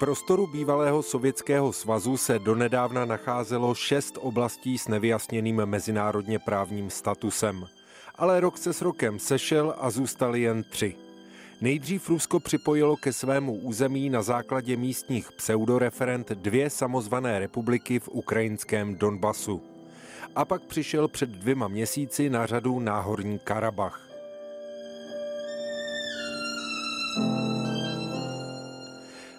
prostoru bývalého Sovětského svazu se donedávna nacházelo šest oblastí s nevyjasněným mezinárodně právním statusem. Ale rok se s rokem sešel a zůstaly jen tři. Nejdřív Rusko připojilo ke svému území na základě místních pseudoreferent dvě samozvané republiky v ukrajinském Donbasu. A pak přišel před dvěma měsíci na řadu Náhorní Karabach.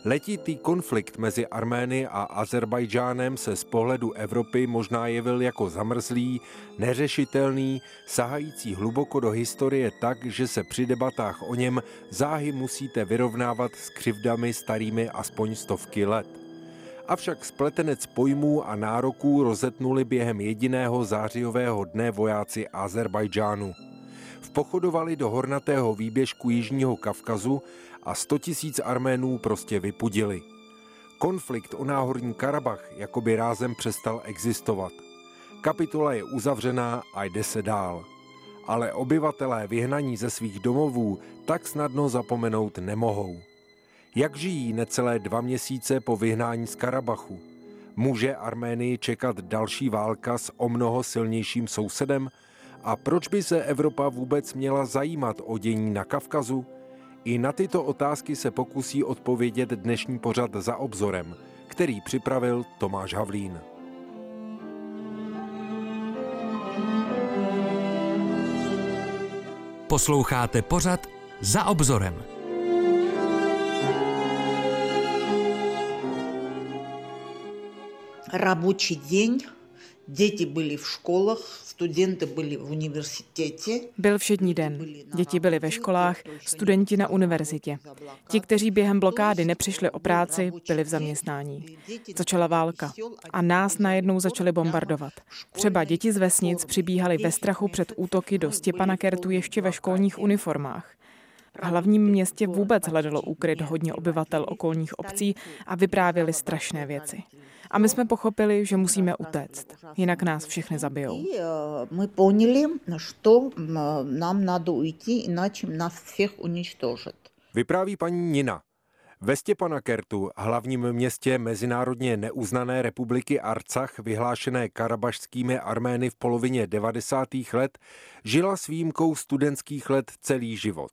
Letitý konflikt mezi Armény a Azerbajdžánem se z pohledu Evropy možná jevil jako zamrzlý, neřešitelný, sahající hluboko do historie tak, že se při debatách o něm záhy musíte vyrovnávat s křivdami starými aspoň stovky let. Avšak spletenec pojmů a nároků rozetnuli během jediného zářijového dne vojáci Azerbajdžánu. Vpochodovali do hornatého výběžku Jižního Kavkazu a 100 tisíc Arménů prostě vypudili. Konflikt o náhorní Karabach jakoby rázem přestal existovat. Kapitola je uzavřená a jde se dál. Ale obyvatelé vyhnaní ze svých domovů tak snadno zapomenout nemohou. Jak žijí necelé dva měsíce po vyhnání z Karabachu? Může Arménii čekat další válka s o mnoho silnějším sousedem? A proč by se Evropa vůbec měla zajímat o dění na Kavkazu? I na tyto otázky se pokusí odpovědět dnešní pořad za obzorem, který připravil Tomáš Havlín. Posloucháte pořad za obzorem. Рабочий день Děti byly v školách, studenty byli v univerzitě. Byl všední den. Děti byly ve školách, studenti na univerzitě. Ti, kteří během blokády nepřišli o práci, byli v zaměstnání. Začala válka a nás najednou začali bombardovat. Třeba děti z vesnic přibíhaly ve strachu před útoky do Kertu ještě ve školních uniformách. V hlavním městě vůbec hledalo úkryt hodně obyvatel okolních obcí a vyprávěli strašné věci. A my jsme pochopili, že musíme utéct, jinak nás všechny zabijou. My poněli, že nám надо уйти, иначе nás všech уничтожат. Vypráví paní Nina. Ve Kertu, hlavním městě mezinárodně neuznané republiky Arcach, vyhlášené karabašskými armény v polovině 90. let, žila s výjimkou studentských let celý život.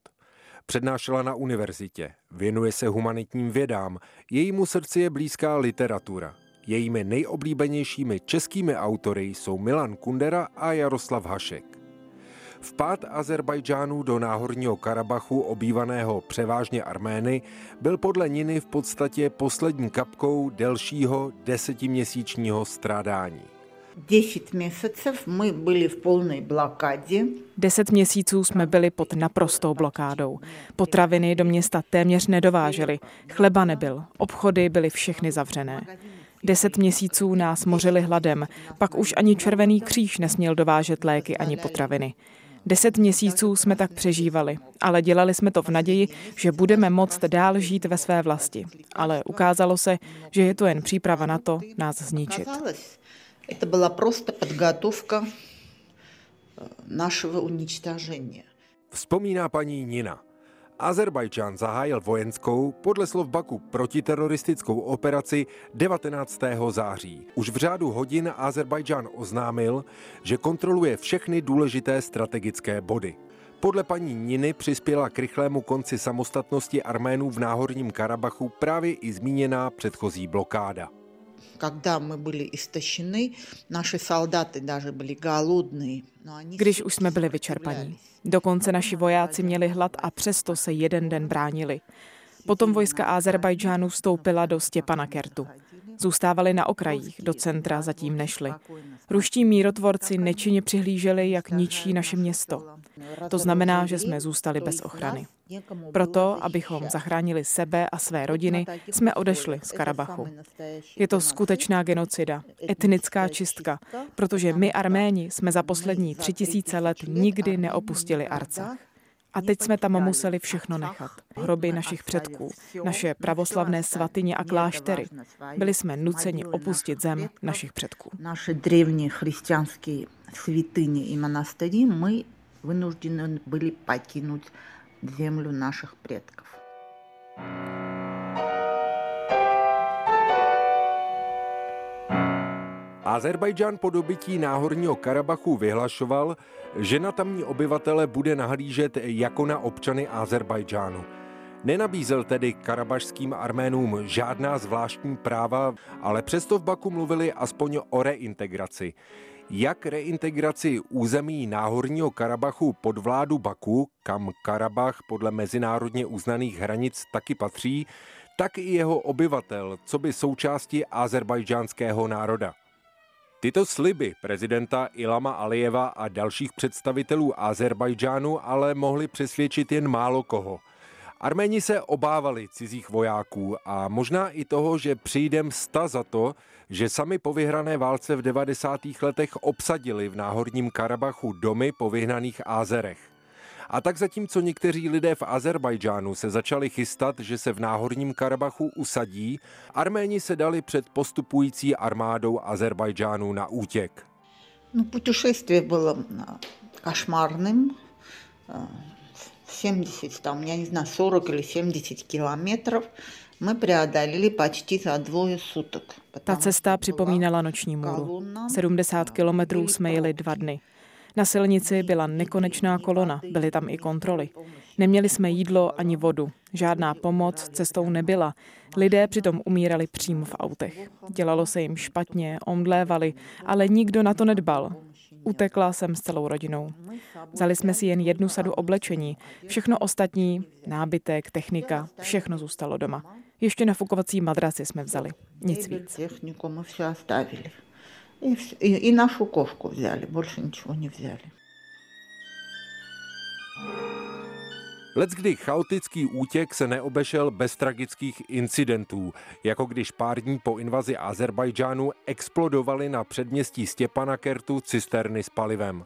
Přednášela na univerzitě, věnuje se humanitním vědám, jejímu srdci je blízká literatura. Jejími nejoblíbenějšími českými autory jsou Milan Kundera a Jaroslav Hašek. Vpád Azerbajdžánu do náhorního Karabachu, obývaného převážně Armény, byl podle Niny v podstatě poslední kapkou delšího desetiměsíčního strádání. Deset měsíců jsme byli v plné blokádě. Deset měsíců jsme byli pod naprostou blokádou. Potraviny do města téměř nedovážely, chleba nebyl, obchody byly všechny zavřené. Deset měsíců nás mořili hladem, pak už ani Červený kříž nesměl dovážet léky ani potraviny. Deset měsíců jsme tak přežívali, ale dělali jsme to v naději, že budeme moct dál žít ve své vlasti. Ale ukázalo se, že je to jen příprava na to nás zničit. To byla prostě podgotovka našeho uničtažení. Vzpomíná paní Nina. Azerbajdžán zahájil vojenskou, podle slov Baku, protiteroristickou operaci 19. září. Už v řádu hodin Azerbajdžán oznámil, že kontroluje všechny důležité strategické body. Podle paní Niny přispěla k rychlému konci samostatnosti Arménů v Náhorním Karabachu právě i zmíněná předchozí blokáda když už jsme byli vyčerpaní. Dokonce naši vojáci měli hlad a přesto se jeden den bránili. Potom vojska Azerbajdžánu vstoupila do Stěpana Kertu. Zůstávali na okrajích, do centra zatím nešli. Ruští mírotvorci nečinně přihlíželi, jak ničí naše město. To znamená, že jsme zůstali bez ochrany. Proto, abychom zachránili sebe a své rodiny, jsme odešli z Karabachu. Je to skutečná genocida, etnická čistka, protože my Arméni jsme za poslední tři tisíce let nikdy neopustili Arcach. A teď jsme tam museli všechno nechat. Hroby našich předků, naše pravoslavné svatyně a kláštery. Byli jsme nuceni opustit zem našich předků. Naše древние христианские святыни и монастыри мы вынуждены были покинуть землю наших предков. Azerbajdžán po dobytí náhorního Karabachu vyhlašoval, že na tamní obyvatele bude nahlížet jako na občany Azerbajdžánu. Nenabízel tedy karabašským Arménům žádná zvláštní práva, ale přesto v Baku mluvili aspoň o reintegraci. Jak reintegraci území Náhorního Karabachu pod vládu Baku, kam Karabach podle mezinárodně uznaných hranic taky patří, tak i jeho obyvatel, co by součástí azerbajdžánského národa. Tyto sliby prezidenta Ilama Alijeva a dalších představitelů Azerbajdžánu ale mohly přesvědčit jen málo koho. Arméni se obávali cizích vojáků a možná i toho, že přijde msta za to, že sami po vyhrané válce v 90. letech obsadili v náhorním Karabachu domy po vyhnaných Ázerech. A tak zatímco někteří lidé v Azerbajdžánu se začali chystat, že se v náhorním Karabachu usadí, Arméni se dali před postupující armádou Azerbajdžánu na útěk. No, путешествие bylo košmarným. 70, там, я не знаю, 40 или 70 километров мы преодолели почти за двое суток. Ta cesta připomínala noční můru. 70 kilometrů jsme jeli dva dny. Na silnici byla nekonečná kolona, byly tam i kontroly. Neměli jsme jídlo ani vodu, žádná pomoc cestou nebyla. Lidé přitom umírali přímo v autech. Dělalo se jim špatně, omdlévali, ale nikdo na to nedbal. Utekla jsem s celou rodinou. Vzali jsme si jen jednu sadu oblečení. Všechno ostatní, nábytek, technika, všechno zůstalo doma. Ještě nafukovací madraci jsme vzali. Nic víc. И, и, и нашу кошку взяли, больше ничего не взяли. Leckdy chaotický útěk se neobešel bez tragických incidentů, jako když pár dní po invazi Azerbajdžánu explodovaly na předměstí Kertu cisterny s palivem.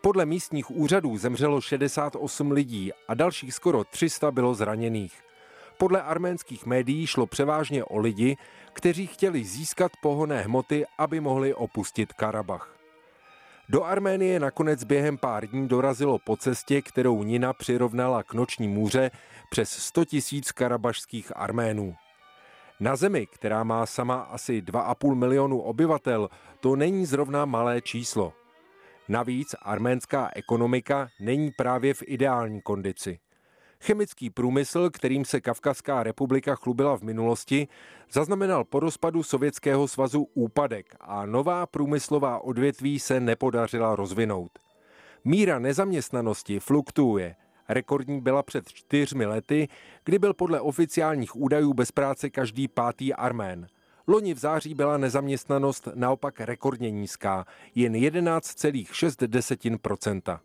Podle místních úřadů zemřelo 68 lidí a dalších skoro 300 bylo zraněných. Podle arménských médií šlo převážně o lidi, kteří chtěli získat pohonné hmoty, aby mohli opustit Karabach. Do Arménie nakonec během pár dní dorazilo po cestě, kterou Nina přirovnala k noční můře, přes 100 tisíc karabašských Arménů. Na zemi, která má sama asi 2,5 milionu obyvatel, to není zrovna malé číslo. Navíc arménská ekonomika není právě v ideální kondici. Chemický průmysl, kterým se Kavkazská republika chlubila v minulosti, zaznamenal po rozpadu Sovětského svazu úpadek a nová průmyslová odvětví se nepodařila rozvinout. Míra nezaměstnanosti fluktuuje. Rekordní byla před čtyřmi lety, kdy byl podle oficiálních údajů bez práce každý pátý Armén. Loni v září byla nezaměstnanost naopak rekordně nízká, jen 11,6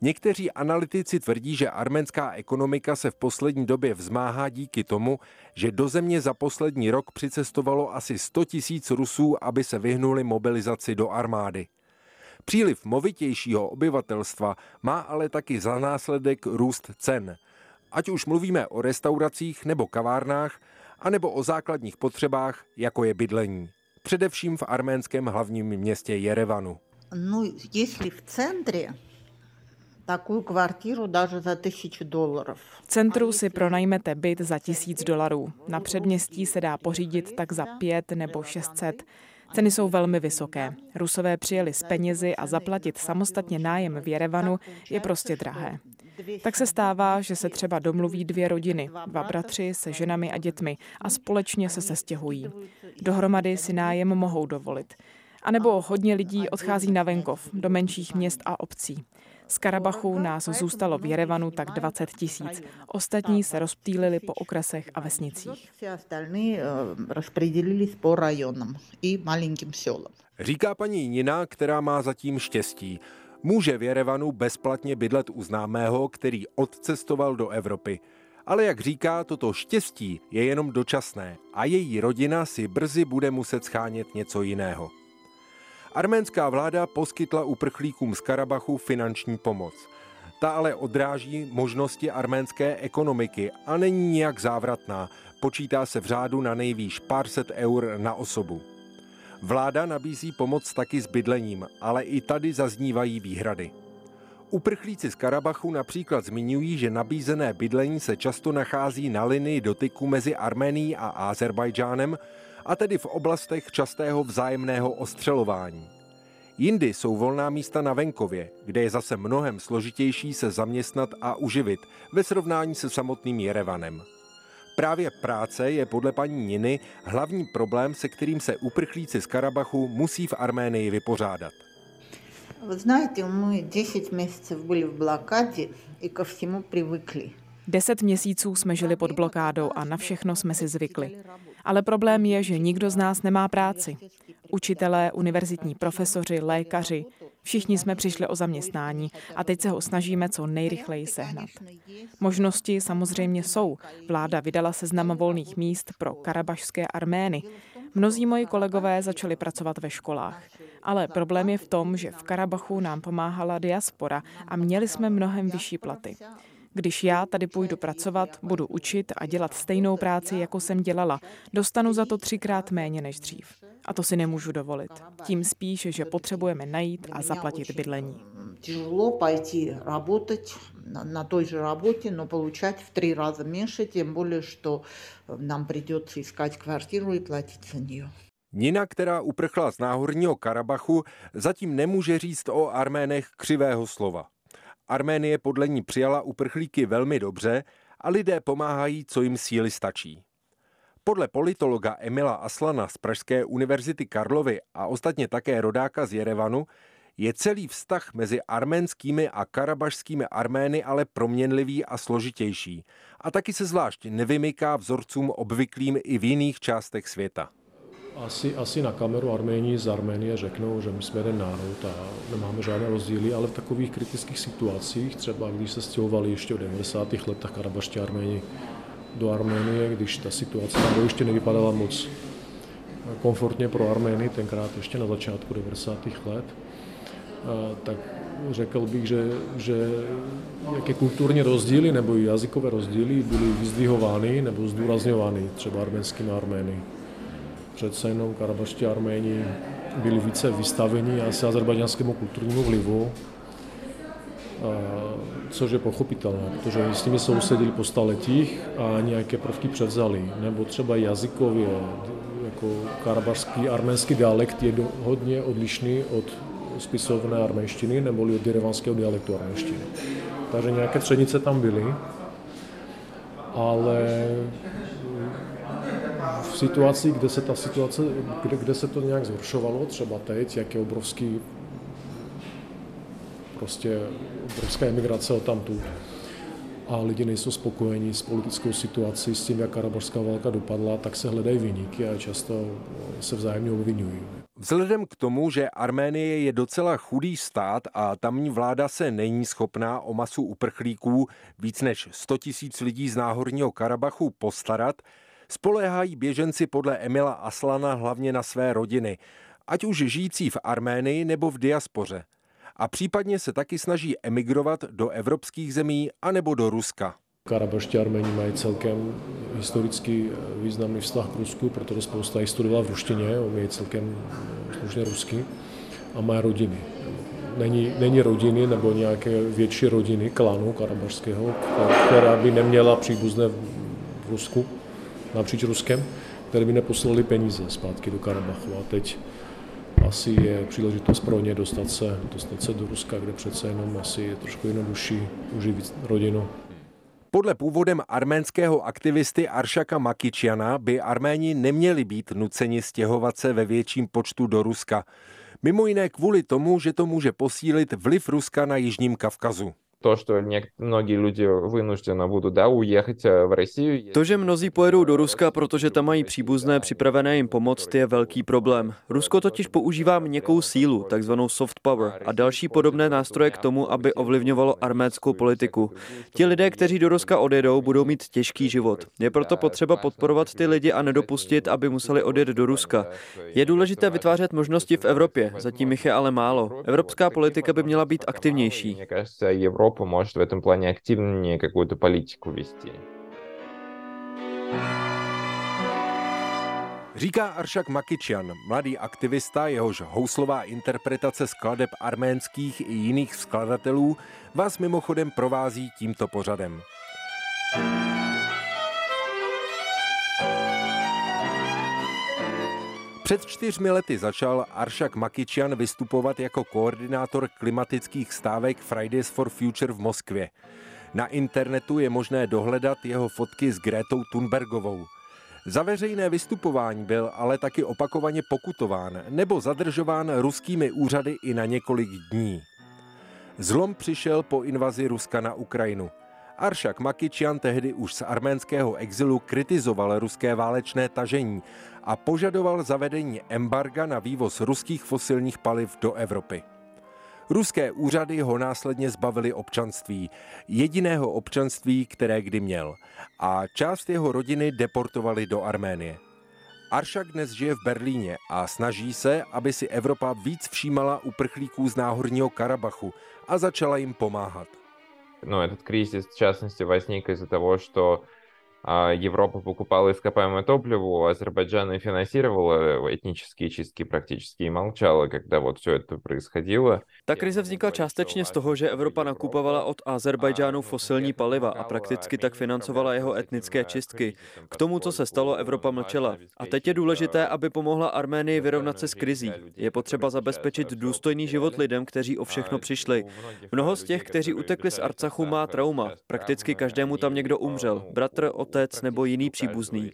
Někteří analytici tvrdí, že arménská ekonomika se v poslední době vzmáhá díky tomu, že do země za poslední rok přicestovalo asi 100 tisíc Rusů, aby se vyhnuli mobilizaci do armády. Příliv movitějšího obyvatelstva má ale taky za následek růst cen. Ať už mluvíme o restauracích nebo kavárnách, anebo o základních potřebách, jako je bydlení. Především v arménském hlavním městě Jerevanu. No, jestli v centře Takovou kvartíru dáže za tisíc dolarů. V centru si pronajmete byt za tisíc dolarů. Na předměstí se dá pořídit tak za pět nebo šestset. Ceny jsou velmi vysoké. Rusové přijeli s penězi a zaplatit samostatně nájem v Jerevanu je prostě drahé. Tak se stává, že se třeba domluví dvě rodiny, dva bratři se ženami a dětmi a společně se sestěhují. Dohromady si nájem mohou dovolit. A nebo hodně lidí odchází na venkov, do menších měst a obcí. Z Karabachu nás zůstalo v Jerevanu tak 20 tisíc. Ostatní se rozptýlili po okresech a vesnicích. Říká paní Nina, která má zatím štěstí. Může v Jerevanu bezplatně bydlet u známého, který odcestoval do Evropy. Ale jak říká, toto štěstí je jenom dočasné a její rodina si brzy bude muset schánět něco jiného. Arménská vláda poskytla uprchlíkům z Karabachu finanční pomoc. Ta ale odráží možnosti arménské ekonomiky a není nijak závratná. Počítá se v řádu na nejvýš pár set eur na osobu. Vláda nabízí pomoc taky s bydlením, ale i tady zaznívají výhrady. Uprchlíci z Karabachu například zmiňují, že nabízené bydlení se často nachází na linii dotyku mezi Arménií a Azerbajdžánem a tedy v oblastech častého vzájemného ostřelování. Jindy jsou volná místa na venkově, kde je zase mnohem složitější se zaměstnat a uživit ve srovnání se samotným Jerevanem. Právě práce je podle paní Niny hlavní problém, se kterým se uprchlíci z Karabachu musí v Arménii vypořádat. Вы знаете, мы 10 месяцев были в блокаде и ко всему привыкли. Deset měsíců jsme žili pod blokádou a na všechno jsme si zvykli. Ale problém je, že nikdo z nás nemá práci. Učitelé, univerzitní profesoři, lékaři, všichni jsme přišli o zaměstnání a teď se ho snažíme co nejrychleji sehnat. Možnosti samozřejmě jsou. Vláda vydala seznam volných míst pro karabašské Armény. Mnozí moji kolegové začali pracovat ve školách. Ale problém je v tom, že v Karabachu nám pomáhala diaspora a měli jsme mnohem vyšší platy. Když já tady půjdu pracovat, budu učit a dělat stejnou práci, jako jsem dělala, dostanu za to třikrát méně než dřív. A to si nemůžu dovolit. Tím spíš, že potřebujeme najít a zaplatit bydlení. Тяжело пойти работать на, на той же работе, но получать в три раза меньше, тем более, что нам придется искать квартиру и платить за нее. Nina, která uprchla z náhorního Karabachu, zatím nemůže říct o Arménech křivého slova. Arménie podle ní přijala uprchlíky velmi dobře a lidé pomáhají, co jim síly stačí. Podle politologa Emila Aslana z Pražské univerzity Karlovy a ostatně také rodáka z Jerevanu je celý vztah mezi arménskými a karabašskými Armény ale proměnlivý a složitější a taky se zvlášť nevymyká vzorcům obvyklým i v jiných částech světa. Asi, asi na kameru Arméni z Arménie řeknou, že my jsme jeden národ a nemáme žádné rozdíly, ale v takových kritických situacích, třeba když se stěhovali ještě v 90. letech karabaští Arméni do Arménie, když ta situace tam ještě nevypadala moc komfortně pro Armény, tenkrát ještě na začátku 90. let, tak řekl bych, že, že jaké kulturní rozdíly nebo jazykové rozdíly byly vyzdvihovány nebo zdůrazňovány třeba arménskými Armény přece jenom karabaští Arméni byli více vystaveni asi azerbajdžanskému kulturnímu vlivu, což je pochopitelné, protože s nimi sousedili po staletích a nějaké prvky převzali. Nebo třeba jazykově, jako karabašský arménský dialekt je hodně odlišný od spisovné arménštiny nebo od jerevanského dialektu arménštiny. Takže nějaké třenice tam byly, ale situaci, kde se ta situace, kde, kde se to nějak zhoršovalo, třeba teď, jak je obrovský prostě obrovská emigrace o tamtu a lidi nejsou spokojení s politickou situací, s tím, jak karabašská válka dopadla, tak se hledají vyniky a často se vzájemně obvinují. Vzhledem k tomu, že Arménie je docela chudý stát a tamní vláda se není schopná o masu uprchlíků víc než 100 tisíc lidí z náhorního Karabachu postarat, Spoléhají běženci podle Emila Aslana hlavně na své rodiny, ať už žijící v Arménii nebo v diaspoře. A případně se taky snaží emigrovat do evropských zemí anebo do Ruska. Karabaští Arméni mají celkem historicky významný vztah k Rusku, protože spousta jich studovala v ruštině, umějí celkem slušně rusky a mají rodiny. Není, není rodiny nebo nějaké větší rodiny klanu karabašského, která by neměla příbuzné v Rusku napříč Ruskem, které by neposlali peníze zpátky do Karabachu. A teď asi je příležitost pro ně dostat se, dostat se do Ruska, kde přece jenom asi je trošku jednodušší uživit rodinu. Podle původem arménského aktivisty Aršaka Makičiana by Arméni neměli být nuceni stěhovat se ve větším počtu do Ruska. Mimo jiné kvůli tomu, že to může posílit vliv Ruska na Jižním Kavkazu to, что многие люди вынуждены будут да, уехать в Россию. To, že mnozí pojedou do Ruska, protože tam mají příbuzné připravené jim pomoct, je velký problém. Rusko totiž používá měkkou sílu, takzvanou soft power, a další podobné nástroje k tomu, aby ovlivňovalo arménskou politiku. Ti lidé, kteří do Ruska odjedou, budou mít těžký život. Je proto potřeba podporovat ty lidi a nedopustit, aby museli odjet do Ruska. Je důležité vytvářet možnosti v Evropě, zatím jich je ale málo. Evropská politika by měla být aktivnější. Европа может в этом плане активнее какую-то политику вести. Říká Aršak Makičian, mladý aktivista, jehož houslová interpretace skladeb arménských i jiných skladatelů vás mimochodem provází tímto pořadem. Před čtyřmi lety začal Aršak Makičian vystupovat jako koordinátor klimatických stávek Fridays for Future v Moskvě. Na internetu je možné dohledat jeho fotky s Grétou Thunbergovou. Za veřejné vystupování byl ale taky opakovaně pokutován nebo zadržován ruskými úřady i na několik dní. Zlom přišel po invazi Ruska na Ukrajinu. Aršak Makičian tehdy už z arménského exilu kritizoval ruské válečné tažení a požadoval zavedení embarga na vývoz ruských fosilních paliv do Evropy. Ruské úřady ho následně zbavili občanství, jediného občanství, které kdy měl, a část jeho rodiny deportovali do Arménie. Aršak dnes žije v Berlíně a snaží se, aby si Evropa víc všímala uprchlíků z náhorního Karabachu a začala jim pomáhat. No, этот кризис, в частности, возник из-за того, что Европа покупала ископаемое топливо, Азербайджан и финансировала этнические чистки практически и молчала, когда вот все это происходило. Ta krize vznikla částečně z toho, že Evropa nakupovala od Azerbajdžánu fosilní paliva a prakticky tak financovala jeho etnické čistky. K tomu, co se stalo, Evropa mlčela. A teď je důležité, aby pomohla Arménii vyrovnat se s krizí. Je potřeba zabezpečit důstojný život lidem, kteří o všechno přišli. Mnoho z těch, kteří utekli z Arcachu, má trauma. Prakticky každému tam někdo umřel. Bratr, otec, otec nebo jiný příbuzný.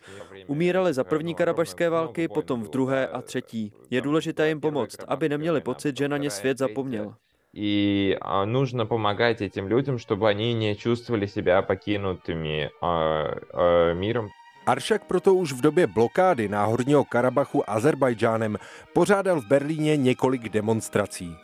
Umírali za první karabašské války, potom v druhé a třetí. Je důležité jim pomoct, aby neměli pocit, že na ně svět zapomněl. И нужно помогать этим людям, чтобы они не чувствовали себя покинутыми миром. Aršak proto už v době blokády Náhorního Karabachu Azerbajdžánem pořádal v Berlíně několik demonstrací.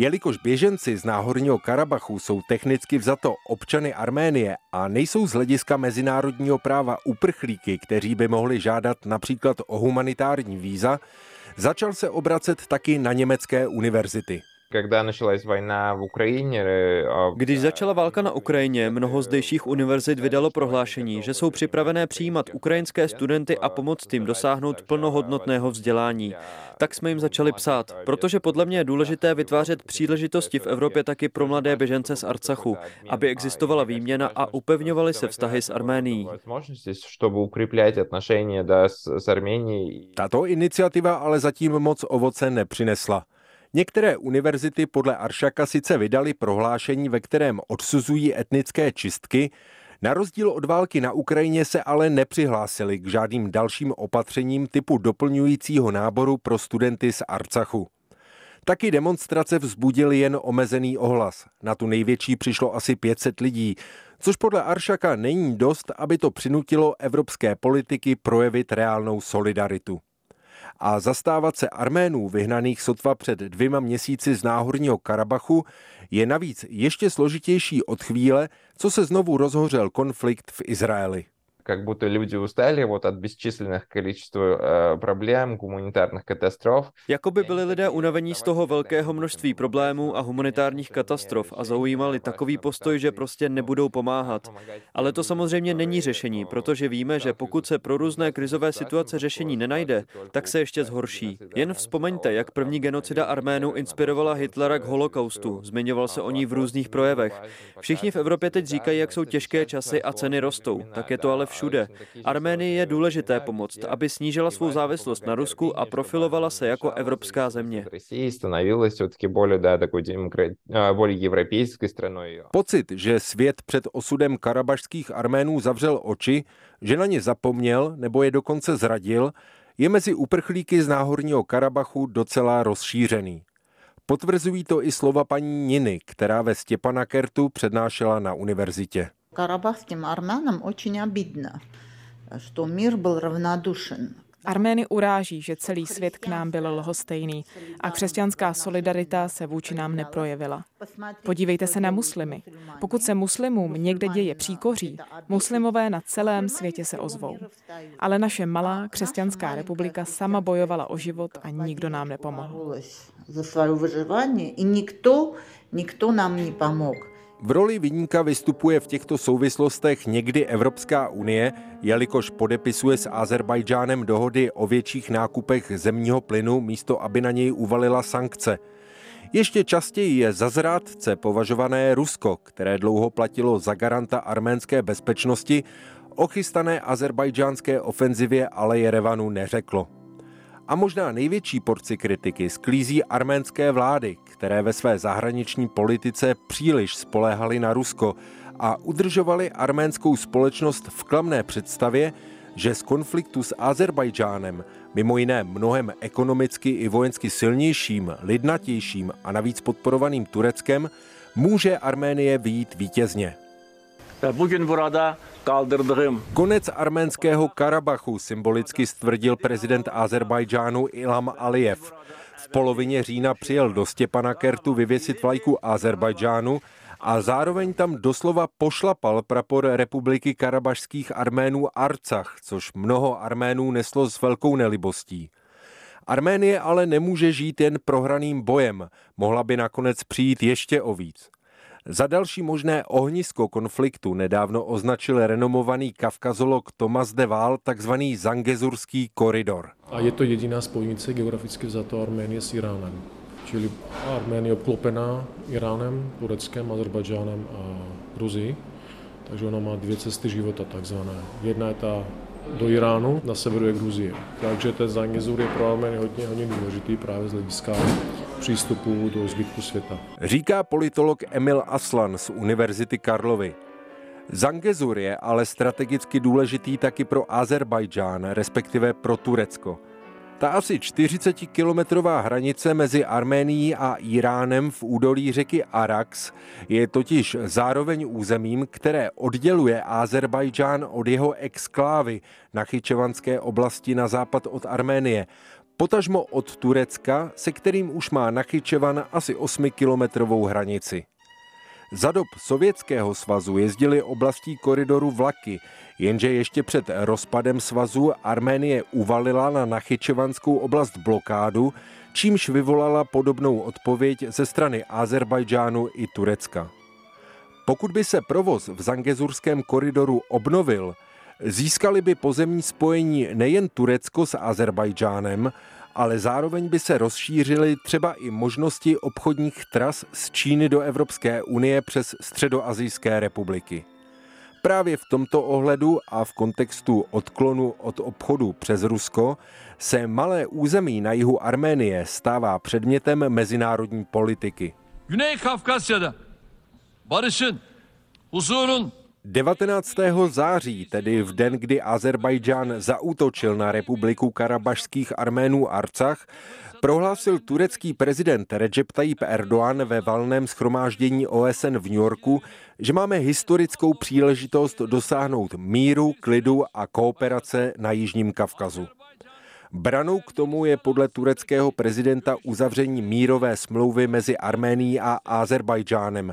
Jelikož běženci z Náhorního Karabachu jsou technicky vzato občany Arménie a nejsou z hlediska mezinárodního práva uprchlíky, kteří by mohli žádat například o humanitární víza, začal se obracet taky na německé univerzity. Když začala válka na Ukrajině, mnoho zdejších univerzit vydalo prohlášení, že jsou připravené přijímat ukrajinské studenty a pomoct jim dosáhnout plnohodnotného vzdělání. Tak jsme jim začali psát, protože podle mě je důležité vytvářet příležitosti v Evropě taky pro mladé běžence z Arcachu, aby existovala výměna a upevňovaly se vztahy s Arménií. Tato iniciativa ale zatím moc ovoce nepřinesla. Některé univerzity podle Aršaka sice vydali prohlášení, ve kterém odsuzují etnické čistky, na rozdíl od války na Ukrajině se ale nepřihlásili k žádným dalším opatřením typu doplňujícího náboru pro studenty z Arcachu. Taky demonstrace vzbudily jen omezený ohlas. Na tu největší přišlo asi 500 lidí, což podle Aršaka není dost, aby to přinutilo evropské politiky projevit reálnou solidaritu a zastávat se Arménů vyhnaných sotva před dvěma měsíci z náhorního Karabachu je navíc ještě složitější od chvíle, co se znovu rozhořel konflikt v Izraeli как будто люди устали вот от бесчисленных количества э, проблем, гуманитарных катастроf. Jakoby byli lidé unavení z toho velkého množství problémů a humanitárních katastrof a zaujímali takový postoj, že prostě nebudou pomáhat. Ale to samozřejmě není řešení, protože víme, že pokud se pro různé krizové situace řešení nenajde, tak se ještě zhorší. Jen vzpomeňte, jak první genocida Arménů inspirovala Hitlera k holokaustu. Zmiňoval se o ní v různých projevech. Všichni v Evropě teď říkají, jak jsou těžké časy a ceny rostou. Tak je to ale všude všude. Arménii je důležité pomoct, aby snížila svou závislost na Rusku a profilovala se jako evropská země. Pocit, že svět před osudem karabašských Arménů zavřel oči, že na ně zapomněl nebo je dokonce zradil, je mezi uprchlíky z Náhorního Karabachu docela rozšířený. Potvrzují to i slova paní Niny, která ve Stěpanakertu přednášela na univerzitě карабахским армянам очень обидно, что мир был равнодушен Armény uráží, že celý svět k nám byl lhostejný a křesťanská solidarita se vůči nám neprojevila. Podívejte se na muslimy. Pokud se muslimům někde děje příkoří, muslimové na celém světě se ozvou. Ale naše malá křesťanská republika sama bojovala o život a nikdo nám nepomohl. Za své vyživání i nikdo, nikdo nám nepomohl. V roli vyníka vystupuje v těchto souvislostech někdy Evropská unie, jelikož podepisuje s Azerbajdžánem dohody o větších nákupech zemního plynu, místo aby na něj uvalila sankce. Ještě častěji je za zrádce považované Rusko, které dlouho platilo za garanta arménské bezpečnosti, o chystané azerbajdžánské ofenzivě ale Jerevanu neřeklo. A možná největší porci kritiky sklízí arménské vlády, které ve své zahraniční politice příliš spoléhaly na Rusko a udržovali arménskou společnost v klamné představě, že z konfliktu s Azerbajdžánem, mimo jiné mnohem ekonomicky i vojensky silnějším, lidnatějším a navíc podporovaným Tureckem, může Arménie vyjít vítězně. Konec arménského Karabachu symbolicky stvrdil prezident Azerbajdžánu Ilham Aliyev. V polovině října přijel do Kertu vyvěsit vlajku Azerbajdžánu a zároveň tam doslova pošlapal prapor republiky karabašských Arménů Arcach, což mnoho Arménů neslo s velkou nelibostí. Arménie ale nemůže žít jen prohraným bojem, mohla by nakonec přijít ještě o víc. Za další možné ohnisko konfliktu nedávno označil renomovaný kavkazolog Tomas de Waal takzvaný Zangezurský koridor. A je to jediná spojnice geograficky vzato Arménie s Iránem. Čili Arménie obklopená Iránem, Tureckem, Azerbajdžánem a Gruzií. Takže ona má dvě cesty života takzvané. Jedna je ta do Iránu, na severu je Gruzie. Takže ten Zangezur je pro Armény hodně, hodně důležitý právě z hlediska přístupu do zbytku světa. Říká politolog Emil Aslan z Univerzity Karlovy. Zangezur je ale strategicky důležitý taky pro Azerbajdžán, respektive pro Turecko. Ta asi 40-kilometrová hranice mezi Arménií a Iránem v údolí řeky Arax je totiž zároveň územím, které odděluje Azerbajdžán od jeho exklávy na Chyčevanské oblasti na západ od Arménie, potažmo od Turecka, se kterým už má Nachyčevan asi 8-kilometrovou hranici. Za dob Sovětského svazu jezdili oblastí koridoru vlaky, jenže ještě před rozpadem svazu Arménie uvalila na Nachyčevanskou oblast blokádu, čímž vyvolala podobnou odpověď ze strany Azerbajdžánu i Turecka. Pokud by se provoz v Zangezurském koridoru obnovil, získali by pozemní spojení nejen Turecko s Azerbajdžánem, ale zároveň by se rozšířily třeba i možnosti obchodních tras z Číny do Evropské unie přes středoazijské republiky. Právě v tomto ohledu a v kontextu odklonu od obchodu přes Rusko se malé území na jihu Arménie stává předmětem mezinárodní politiky. Güney Kafkasya'da barışın, huzurun 19. září, tedy v den, kdy Azerbajdžán zaútočil na republiku karabašských Arménů Arcach, prohlásil turecký prezident Recep Tayyip Erdoğan ve valném schromáždění OSN v New Yorku, že máme historickou příležitost dosáhnout míru, klidu a kooperace na Jižním Kavkazu. Branou k tomu je podle tureckého prezidenta uzavření mírové smlouvy mezi Arménií a Azerbajdžánem,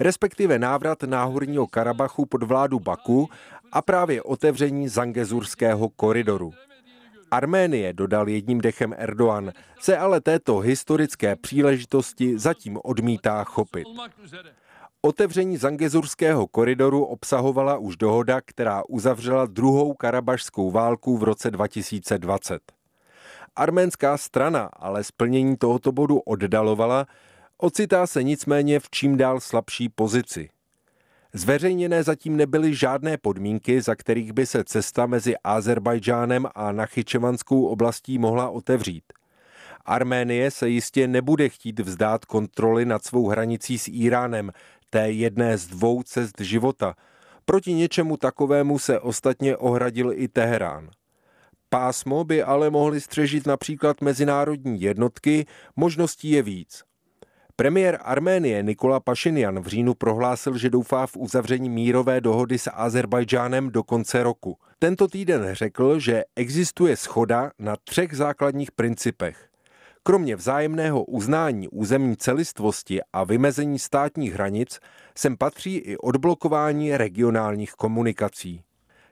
respektive návrat náhorního Karabachu pod vládu Baku a právě otevření Zangezurského koridoru. Arménie, dodal jedním dechem Erdoğan, se ale této historické příležitosti zatím odmítá chopit. Otevření Zangezurského koridoru obsahovala už dohoda, která uzavřela druhou karabašskou válku v roce 2020. Arménská strana ale splnění tohoto bodu oddalovala, ocitá se nicméně v čím dál slabší pozici. Zveřejněné zatím nebyly žádné podmínky, za kterých by se cesta mezi Azerbajdžánem a Nachyčevanskou oblastí mohla otevřít. Arménie se jistě nebude chtít vzdát kontroly nad svou hranicí s Iránem, té jedné z dvou cest života. Proti něčemu takovému se ostatně ohradil i Teherán. Pásmo by ale mohly střežit například mezinárodní jednotky, možností je víc. Premiér Arménie Nikola Pašinian v říjnu prohlásil, že doufá v uzavření mírové dohody s Azerbajdžánem do konce roku. Tento týden řekl, že existuje schoda na třech základních principech. Kromě vzájemného uznání územní celistvosti a vymezení státních hranic sem patří i odblokování regionálních komunikací.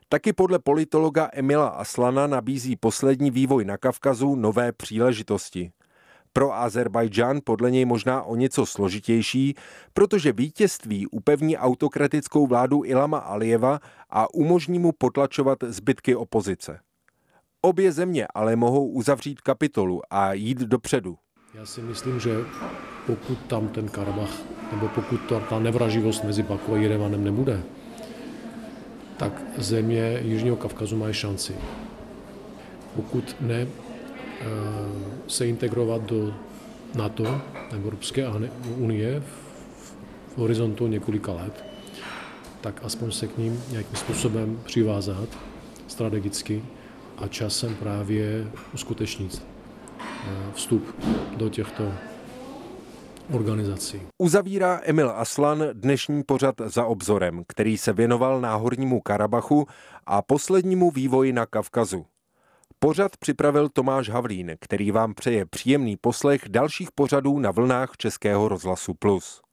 Taky podle politologa Emila Aslana nabízí poslední vývoj na Kavkazu nové příležitosti. Pro Azerbajdžán podle něj možná o něco složitější, protože vítězství upevní autokratickou vládu Ilama Alijeva a umožní mu potlačovat zbytky opozice. Obě země ale mohou uzavřít kapitolu a jít dopředu. Já si myslím, že pokud tam ten Karabach, nebo pokud to, ta nevraživost mezi Baku a Jerevanem nebude, tak země Jižního Kavkazu mají šanci. Pokud ne se integrovat do NATO Evropské unie v horizontu několika let, tak aspoň se k ním nějakým způsobem přivázat strategicky a časem právě uskutečnit eh, vstup do těchto organizací. Uzavírá Emil Aslan dnešní pořad za obzorem, který se věnoval náhornímu Karabachu a poslednímu vývoji na Kavkazu. Pořad připravil Tomáš Havlín, který vám přeje příjemný poslech dalších pořadů na vlnách Českého rozhlasu Plus.